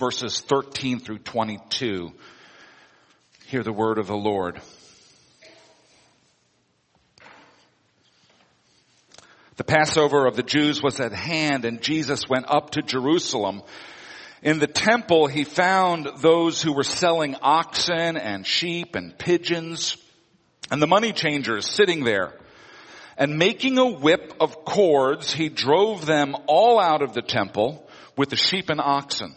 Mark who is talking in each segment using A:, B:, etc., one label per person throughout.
A: verses 13 through 22. Hear the word of the Lord. The Passover of the Jews was at hand and Jesus went up to Jerusalem. In the temple he found those who were selling oxen and sheep and pigeons and the money changers sitting there. And making a whip of cords, he drove them all out of the temple with the sheep and oxen.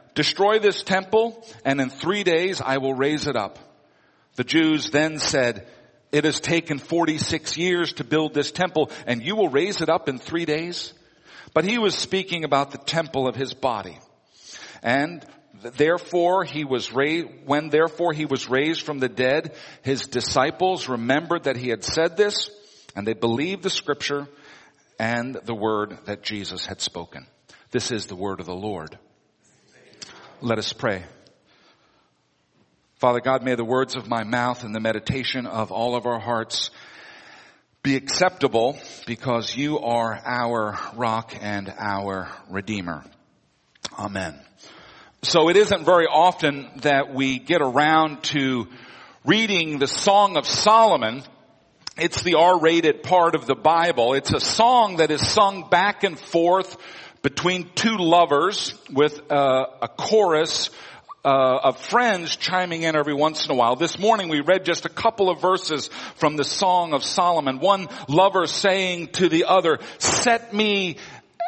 A: destroy this temple and in three days I will raise it up. The Jews then said, it has taken 46 years to build this temple and you will raise it up in three days? But he was speaking about the temple of his body. And therefore he was raised, when therefore he was raised from the dead, his disciples remembered that he had said this and they believed the scripture and the word that Jesus had spoken. This is the word of the Lord. Let us pray. Father God, may the words of my mouth and the meditation of all of our hearts be acceptable because you are our rock and our redeemer. Amen. So it isn't very often that we get around to reading the Song of Solomon. It's the R-rated part of the Bible. It's a song that is sung back and forth between two lovers with a, a chorus uh, of friends chiming in every once in a while. This morning we read just a couple of verses from the Song of Solomon. One lover saying to the other, set me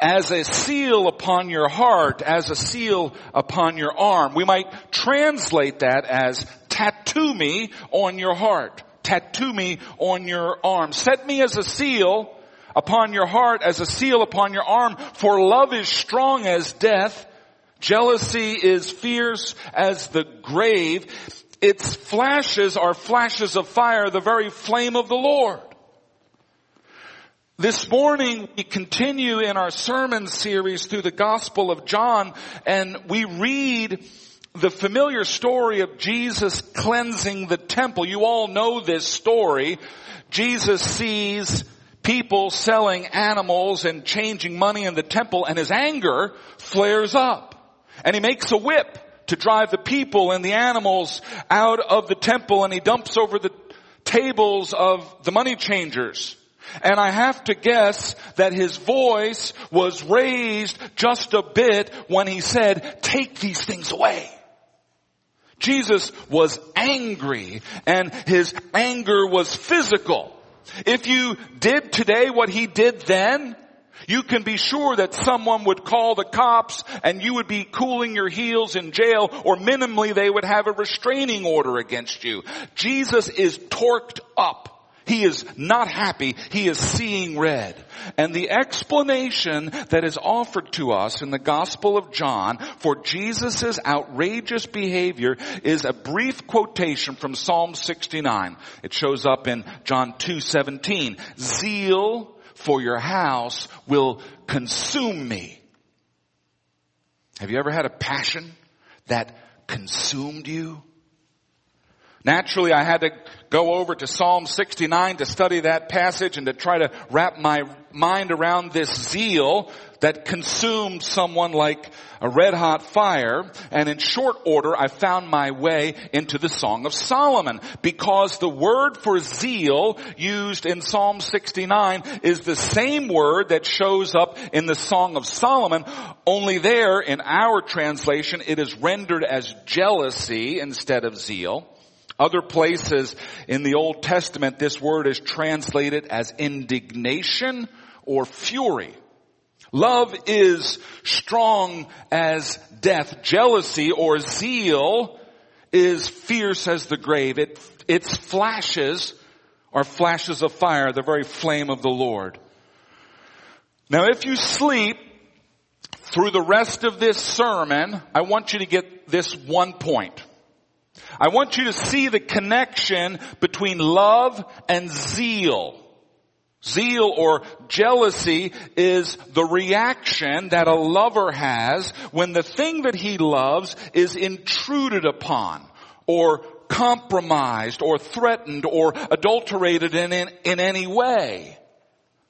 A: as a seal upon your heart, as a seal upon your arm. We might translate that as tattoo me on your heart. Tattoo me on your arm. Set me as a seal upon your heart, as a seal upon your arm, for love is strong as death Jealousy is fierce as the grave. Its flashes are flashes of fire, the very flame of the Lord. This morning we continue in our sermon series through the Gospel of John and we read the familiar story of Jesus cleansing the temple. You all know this story. Jesus sees people selling animals and changing money in the temple and his anger flares up. And he makes a whip to drive the people and the animals out of the temple and he dumps over the tables of the money changers. And I have to guess that his voice was raised just a bit when he said, take these things away. Jesus was angry and his anger was physical. If you did today what he did then, you can be sure that someone would call the cops and you would be cooling your heels in jail or minimally they would have a restraining order against you. Jesus is torqued up. He is not happy. He is seeing red. And the explanation that is offered to us in the Gospel of John for Jesus' outrageous behavior is a brief quotation from Psalm 69. It shows up in John 2:17. Zeal for your house will consume me. Have you ever had a passion that consumed you? Naturally, I had to go over to Psalm 69 to study that passage and to try to wrap my mind around this zeal that consumed someone like a red hot fire. And in short order, I found my way into the Song of Solomon because the word for zeal used in Psalm 69 is the same word that shows up in the Song of Solomon. Only there in our translation, it is rendered as jealousy instead of zeal. Other places in the Old Testament, this word is translated as indignation or fury. Love is strong as death. Jealousy or zeal is fierce as the grave. It, its flashes are flashes of fire, the very flame of the Lord. Now if you sleep through the rest of this sermon, I want you to get this one point. I want you to see the connection between love and zeal. Zeal or jealousy is the reaction that a lover has when the thing that he loves is intruded upon or compromised or threatened or adulterated in, in, in any way.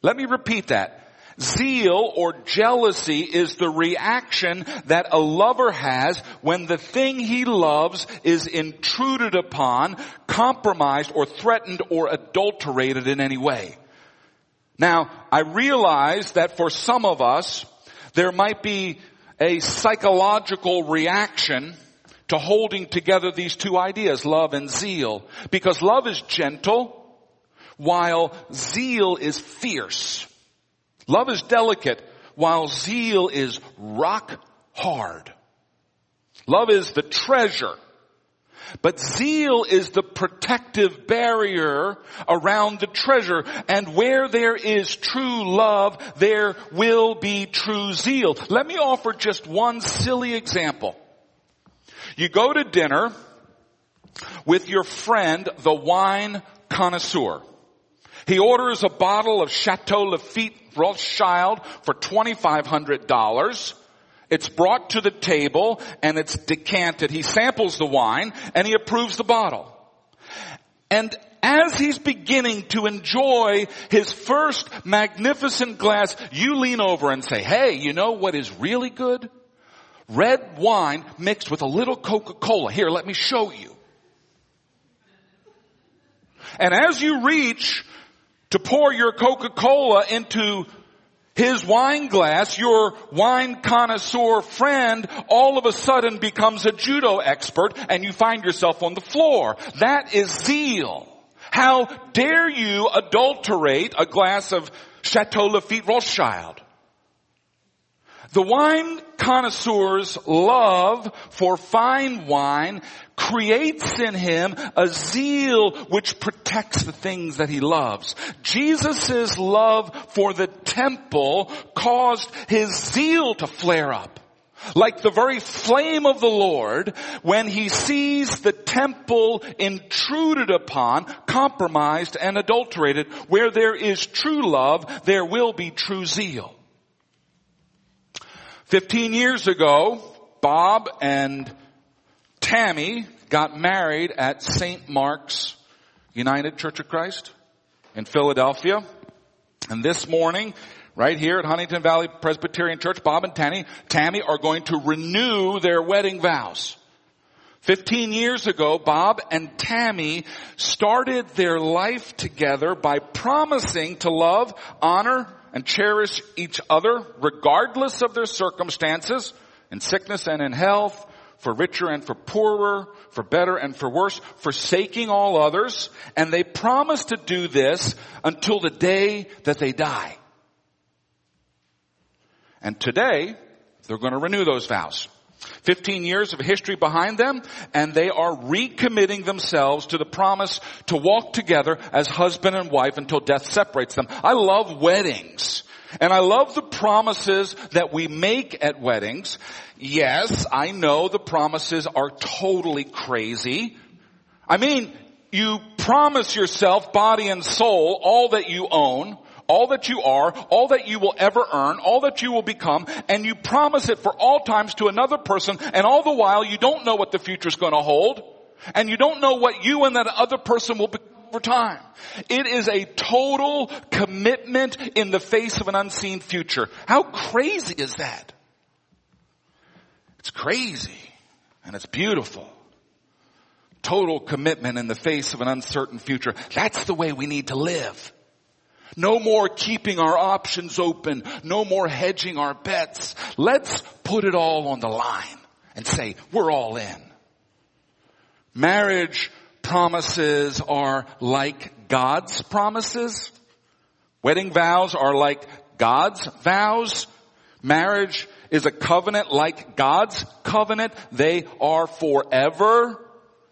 A: Let me repeat that. Zeal or jealousy is the reaction that a lover has when the thing he loves is intruded upon, compromised or threatened or adulterated in any way. Now, I realize that for some of us, there might be a psychological reaction to holding together these two ideas, love and zeal. Because love is gentle, while zeal is fierce. Love is delicate, while zeal is rock hard. Love is the treasure, but zeal is the protective barrier around the treasure. And where there is true love, there will be true zeal. Let me offer just one silly example. You go to dinner with your friend, the wine connoisseur. He orders a bottle of Chateau Lafite Rothschild for $2,500. It's brought to the table and it's decanted. He samples the wine and he approves the bottle. And as he's beginning to enjoy his first magnificent glass, you lean over and say, hey, you know what is really good? Red wine mixed with a little Coca-Cola. Here, let me show you. And as you reach to pour your Coca-Cola into his wine glass, your wine connoisseur friend all of a sudden becomes a judo expert and you find yourself on the floor. That is zeal. How dare you adulterate a glass of Chateau Lafite Rothschild? The wine connoisseur's love for fine wine creates in him a zeal which protects the things that he loves. Jesus' love for the temple caused his zeal to flare up. Like the very flame of the Lord when he sees the temple intruded upon, compromised and adulterated. Where there is true love, there will be true zeal. Fifteen years ago, Bob and Tammy got married at St. Mark's United Church of Christ in Philadelphia. And this morning, right here at Huntingdon Valley Presbyterian Church, Bob and Tammy, Tammy are going to renew their wedding vows. Fifteen years ago, Bob and Tammy started their life together by promising to love, honor, and cherish each other regardless of their circumstances in sickness and in health, for richer and for poorer, for better and for worse, forsaking all others. And they promise to do this until the day that they die. And today, they're going to renew those vows. 15 years of history behind them, and they are recommitting themselves to the promise to walk together as husband and wife until death separates them. I love weddings. And I love the promises that we make at weddings. Yes, I know the promises are totally crazy. I mean, you promise yourself body and soul all that you own all that you are, all that you will ever earn, all that you will become, and you promise it for all times to another person, and all the while you don't know what the future is going to hold, and you don't know what you and that other person will become over time. It is a total commitment in the face of an unseen future. How crazy is that? It's crazy, and it's beautiful total commitment in the face of an uncertain future. That's the way we need to live. No more keeping our options open. No more hedging our bets. Let's put it all on the line and say, we're all in. Marriage promises are like God's promises. Wedding vows are like God's vows. Marriage is a covenant like God's covenant. They are forever.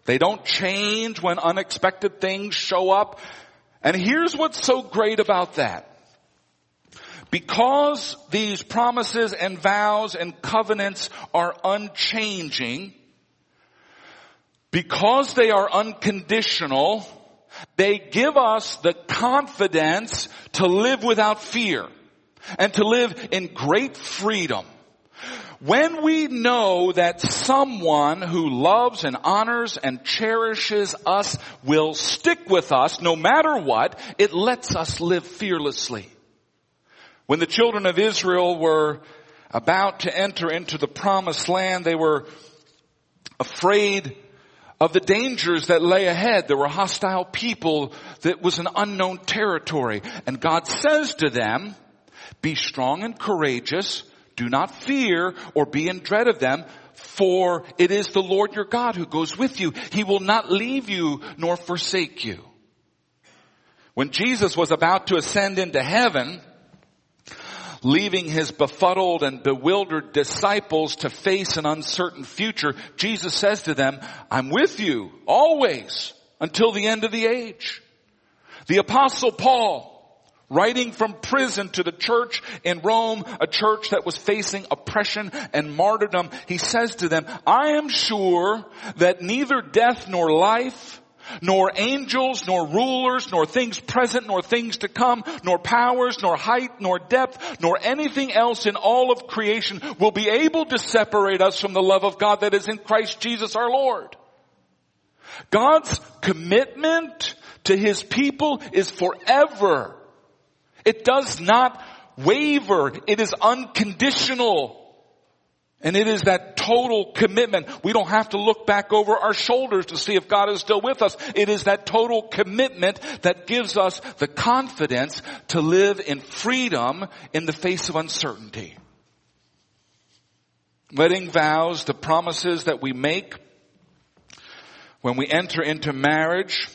A: They don't change when unexpected things show up. And here's what's so great about that. Because these promises and vows and covenants are unchanging, Because they are unconditional, they give us the confidence to live without fear and to live in great freedom. When we know that someone who loves and honors and cherishes us will stick with us no matter what, it lets us live fearlessly. When the children of Israel were about to enter into the promised land, they were afraid of the dangers that lay ahead. There were hostile people that was an unknown territory. And God says to them, be strong and courageous. Do not fear or be in dread of them, for it is the Lord your God who goes with you. He will not leave you nor forsake you. When Jesus was about to ascend into heaven, leaving his befuddled and bewildered disciples to face an uncertain future, Jesus says to them, I'm with you always until the end of the age. The apostle Paul, writing from prison to the church in Rome, a church that was facing oppression and martyrdom, he says to them, I am sure that neither death nor life, nor angels, nor rulers, nor things present, nor things to come, nor powers, nor height, nor depth, nor anything else in all of creation will be able to separate us from the love of God that is in Christ Jesus our Lord. God's commitment to His people is forever. It does not waver. It is unconditional. And it is that total commitment. We don't have to look back over our shoulders to see if God is still with us. It is that total commitment that gives us the confidence to live in freedom in the face of uncertainty. Wedding vows, the promises that we make when we enter into marriage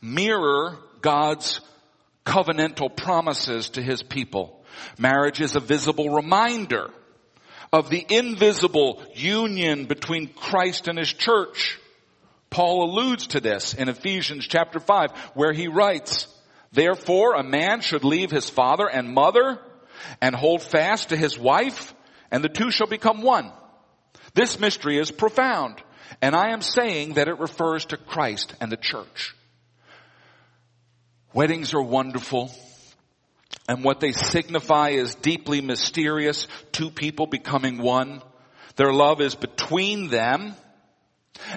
A: mirror God's covenantal promises to His people. Marriage is a visible reminder of the invisible union between Christ and His church. Paul alludes to this in Ephesians chapter 5 where he writes, Therefore a man should leave his father and mother and hold fast to his wife and the two shall become one. This mystery is profound and I am saying that it refers to Christ and the church. Weddings are wonderful. And what they signify is deeply mysterious. Two people becoming one. Their love is between them.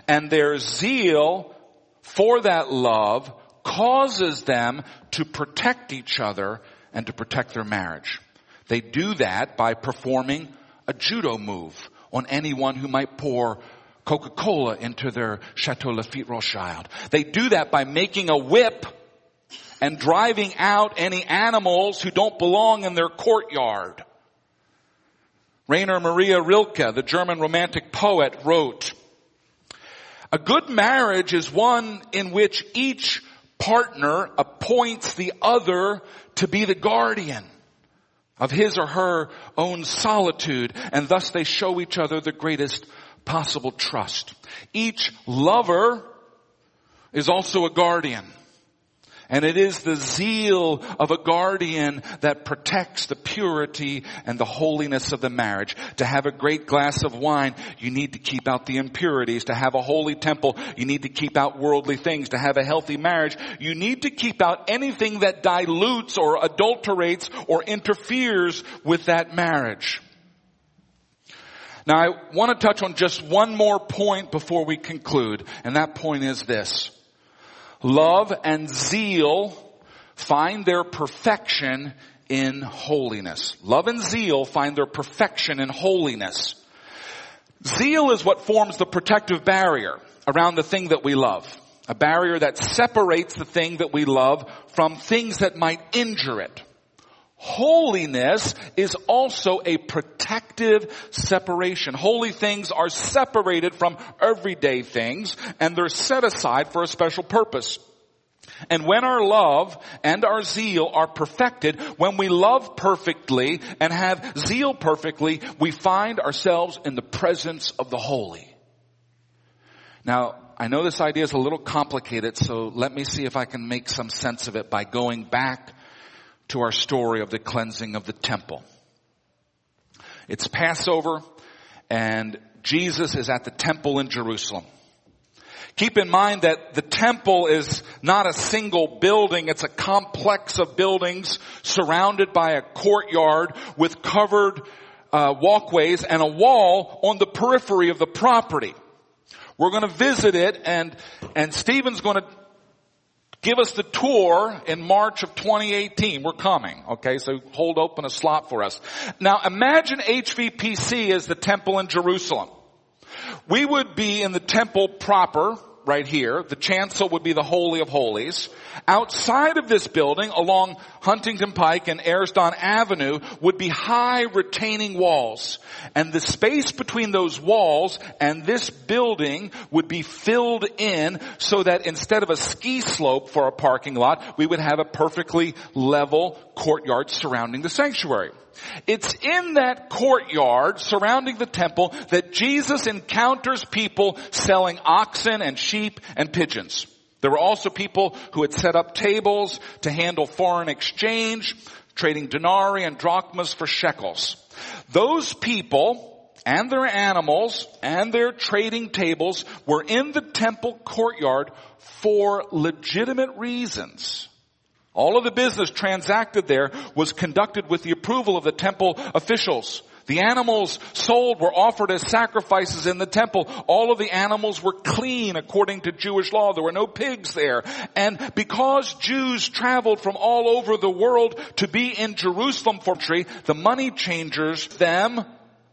A: And their zeal for that love causes them to protect each other and to protect their marriage. They do that by performing a judo move on anyone who might pour Coca-Cola into their Chateau Lafite Rothschild. They do that by making a whip and driving out any animals who don't belong in their courtyard. Rainer Maria Rilke, the German romantic poet, wrote, a good marriage is one in which each partner appoints the other to be the guardian of his or her own solitude and thus they show each other the greatest possible trust. Each lover is also a guardian. And it is the zeal of a guardian that protects the purity and the holiness of the marriage. To have a great glass of wine, you need to keep out the impurities. To have a holy temple, you need to keep out worldly things. To have a healthy marriage, you need to keep out anything that dilutes or adulterates or interferes with that marriage. Now I want to touch on just one more point before we conclude, and that point is this. Love and zeal find their perfection in holiness. Love and zeal find their perfection in holiness. Zeal is what forms the protective barrier around the thing that we love. A barrier that separates the thing that we love from things that might injure it. Holiness is also a protective separation. Holy things are separated from everyday things and they're set aside for a special purpose. And when our love and our zeal are perfected, when we love perfectly and have zeal perfectly, we find ourselves in the presence of the holy. Now, I know this idea is a little complicated, so let me see if I can make some sense of it by going back to our story of the cleansing of the temple. It's Passover and Jesus is at the temple in Jerusalem. Keep in mind that the temple is not a single building, it's a complex of buildings surrounded by a courtyard with covered uh, walkways and a wall on the periphery of the property. We're going to visit it and, and Stephen's going to give us the tour in March of 2018. We're coming. Okay. So hold open a slot for us. Now imagine HVPC as the temple in Jerusalem. We would be in the temple proper, right here. The chancel would be the Holy of Holies. Outside of this building, along Huntingdon Pike and Ayerston Avenue, would be high retaining walls. And the space between those walls and this building would be filled in so that instead of a ski slope for a parking lot, we would have a perfectly level courtyard surrounding the sanctuary. It's in that courtyard surrounding the temple that Jesus encounters people selling oxen and sheep and pigeons. There were also people who had set up tables to handle foreign exchange, trading denarii and drachmas for shekels. Those people and their animals and their trading tables were in the temple courtyard for legitimate reasons. All of the business transacted there was conducted with the approval of the temple officials. The animals sold were offered as sacrifices in the temple. All of the animals were clean according to Jewish law. There were no pigs there. And because Jews traveled from all over the world to be in Jerusalem for tree, the money changers, them,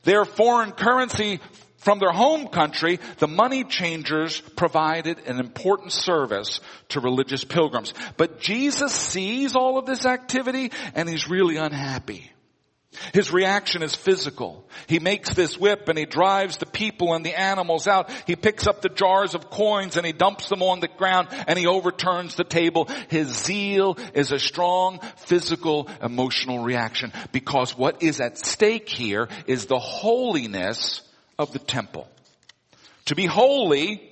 A: their foreign currency from their home country, the money changers provided an important service to religious pilgrims. But Jesus sees all of this activity and he's really unhappy. His reaction is physical. He makes this whip and he drives the people and the animals out. He picks up the jars of coins and he dumps them on the ground and he overturns the table. His zeal is a strong physical emotional reaction because what is at stake here is the holiness of the temple. To be holy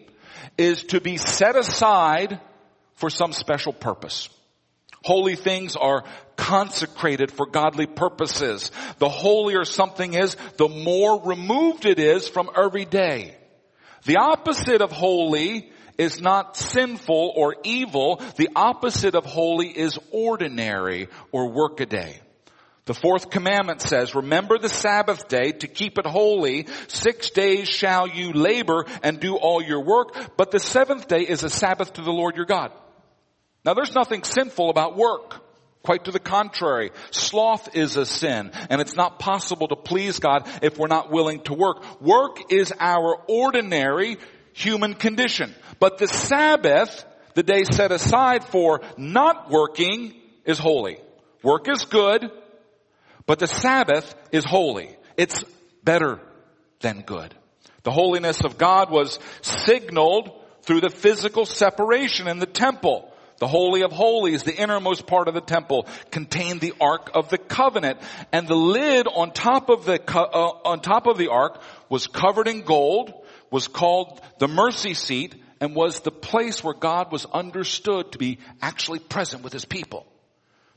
A: is to be set aside for some special purpose. Holy things are consecrated for godly purposes. The holier something is, the more removed it is from every day. The opposite of holy is not sinful or evil. The opposite of holy is ordinary or workaday. The fourth commandment says, remember the Sabbath day to keep it holy. Six days shall you labor and do all your work, but the seventh day is a Sabbath to the Lord your God. Now there's nothing sinful about work. Quite to the contrary. Sloth is a sin, and it's not possible to please God if we're not willing to work. Work is our ordinary human condition. But the Sabbath, the day set aside for not working, is holy. Work is good, but the Sabbath is holy. It's better than good. The holiness of God was signaled through the physical separation in the temple. The Holy of Holies, the innermost part of the temple, contained the Ark of the Covenant, and the lid on top of the uh, on top of the Ark was covered in gold, was called the mercy seat, and was the place where God was understood to be actually present with His people.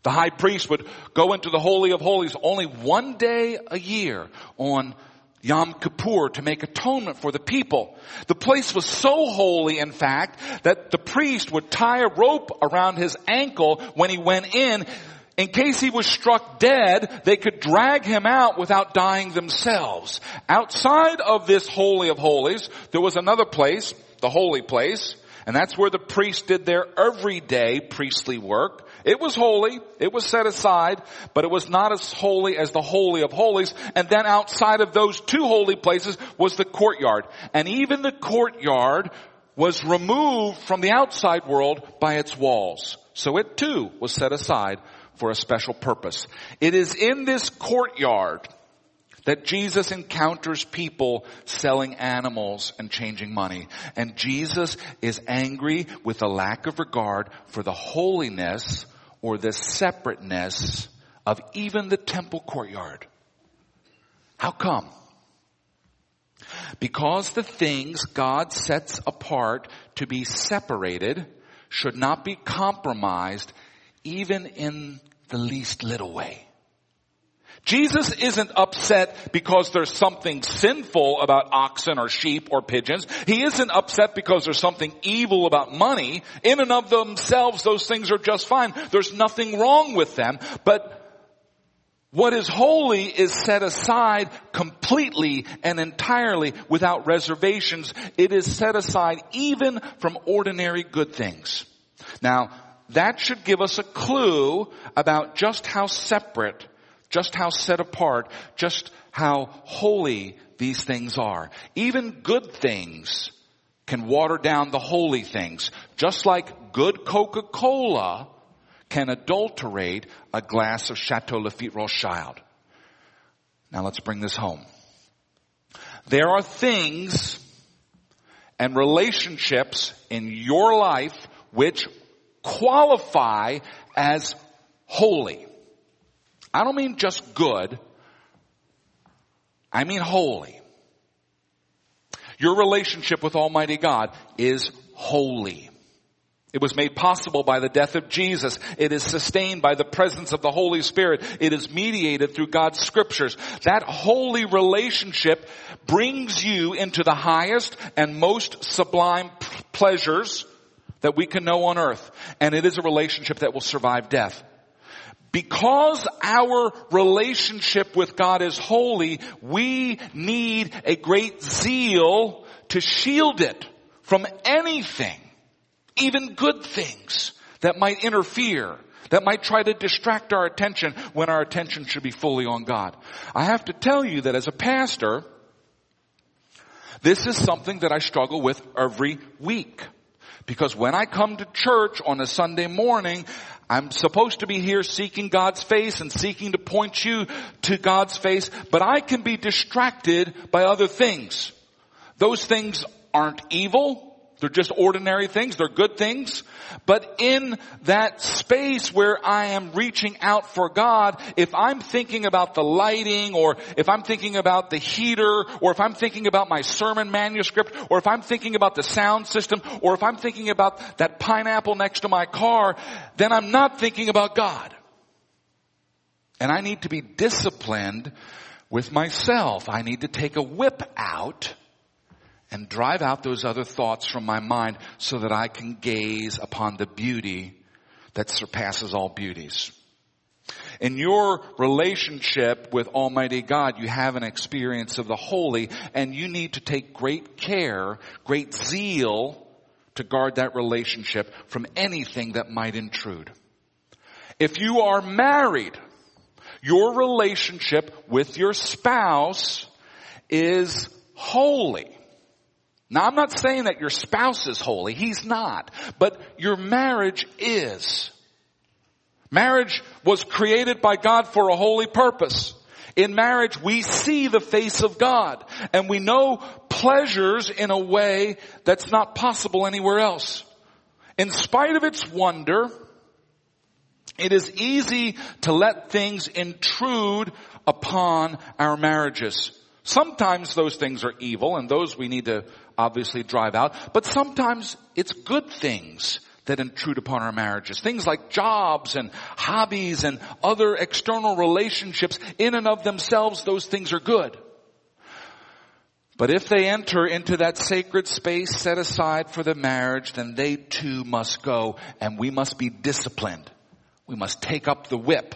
A: The high priest would go into the Holy of Holies only one day a year on Yom Kippur to make atonement for the people. The place was so holy, in fact, that the priest would tie a rope around his ankle when he went in. In case he was struck dead, they could drag him out without dying themselves. Outside of this Holy of Holies, there was another place, the holy place, and that's where the priests did their everyday priestly work. It was holy. It was set aside, but it was not as holy as the Holy of Holies. And then outside of those two holy places was the courtyard. And even the courtyard was removed from the outside world by its walls. So it too was set aside for a special purpose. It is in this courtyard that Jesus encounters people selling animals and changing money. And Jesus is angry with a lack of regard for the holiness or the separateness of even the temple courtyard. How come? Because the things God sets apart to be separated should not be compromised even in the least little way. Jesus isn't upset because there's something sinful about oxen or sheep or pigeons. He isn't upset because there's something evil about money. In and of themselves, those things are just fine. There's nothing wrong with them. But what is holy is set aside completely and entirely without reservations. It is set aside even from ordinary good things. Now, that should give us a clue about just how separate just how set apart, just how holy these things are. Even good things can water down the holy things, just like good Coca-Cola can adulterate a glass of Chateau Lafite Rothschild. Now let's bring this home. There are things and relationships in your life which qualify as holy. I don't mean just good. I mean holy. Your relationship with Almighty God is holy. It was made possible by the death of Jesus. It is sustained by the presence of the Holy Spirit. It is mediated through God's scriptures. That holy relationship brings you into the highest and most sublime pleasures that we can know on earth. And it is a relationship that will survive death. Because our relationship with God is holy, we need a great zeal to shield it from anything, even good things that might interfere, that might try to distract our attention when our attention should be fully on God. I have to tell you that as a pastor, this is something that I struggle with every week. Because when I come to church on a Sunday morning, I'm supposed to be here seeking God's face and seeking to point you to God's face, but I can be distracted by other things. Those things aren't evil. They're just ordinary things. They're good things. But in that space where I am reaching out for God, if I'm thinking about the lighting or if I'm thinking about the heater or if I'm thinking about my sermon manuscript or if I'm thinking about the sound system or if I'm thinking about that pineapple next to my car, then I'm not thinking about God. And I need to be disciplined with myself. I need to take a whip out and drive out those other thoughts from my mind so that I can gaze upon the beauty that surpasses all beauties. In your relationship with Almighty God, you have an experience of the holy and you need to take great care, great zeal to guard that relationship from anything that might intrude. If you are married, your relationship with your spouse is holy. Now I'm not saying that your spouse is holy. He's not. But your marriage is. Marriage was created by God for a holy purpose. In marriage, we see the face of God and we know pleasures in a way that's not possible anywhere else. In spite of its wonder, it is easy to let things intrude upon our marriages. Sometimes those things are evil and those we need to obviously drive out, but sometimes it's good things that intrude upon our marriages. Things like jobs and hobbies and other external relationships in and of themselves, those things are good. But if they enter into that sacred space set aside for the marriage, then they too must go and we must be disciplined. We must take up the whip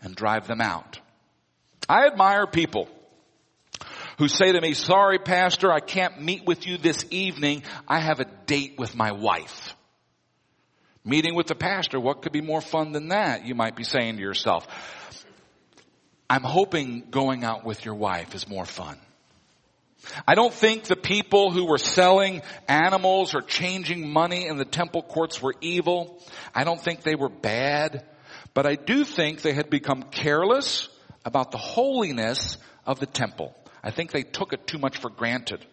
A: and drive them out. I admire people who say to me, sorry pastor, I can't meet with you this evening. I have a date with my wife. Meeting with the pastor, what could be more fun than that? You might be saying to yourself. I'm hoping going out with your wife is more fun. I don't think the people who were selling animals or changing money in the temple courts were evil. I don't think they were bad. But I do think they had become careless about the holiness of the temple. I think they took it too much for granted.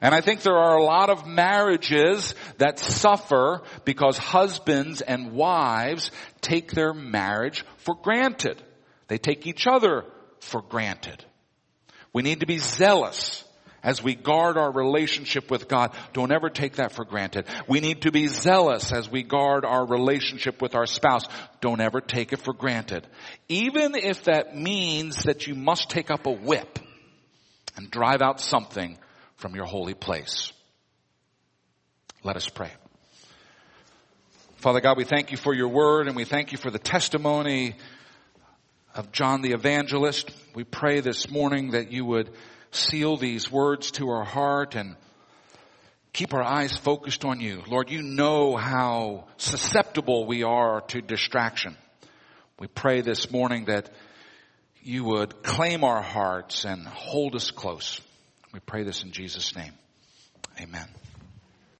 A: And I think there are a lot of marriages that suffer because husbands and wives take their marriage for granted. They take each other for granted. We need to be zealous as we guard our relationship with God. Don't ever take that for granted. We need to be zealous as we guard our relationship with our spouse. Don't ever take it for granted. Even if that means that you must take up a whip and drive out something from your holy place. Let us pray. Father God, we thank you for your word and we thank you for the testimony of John the evangelist. We pray this morning that you would seal these words to our heart and keep our eyes focused on you. Lord, you know how susceptible we are to distraction. We pray this morning that you would claim our hearts and hold us close. We pray this in Jesus' name. Amen.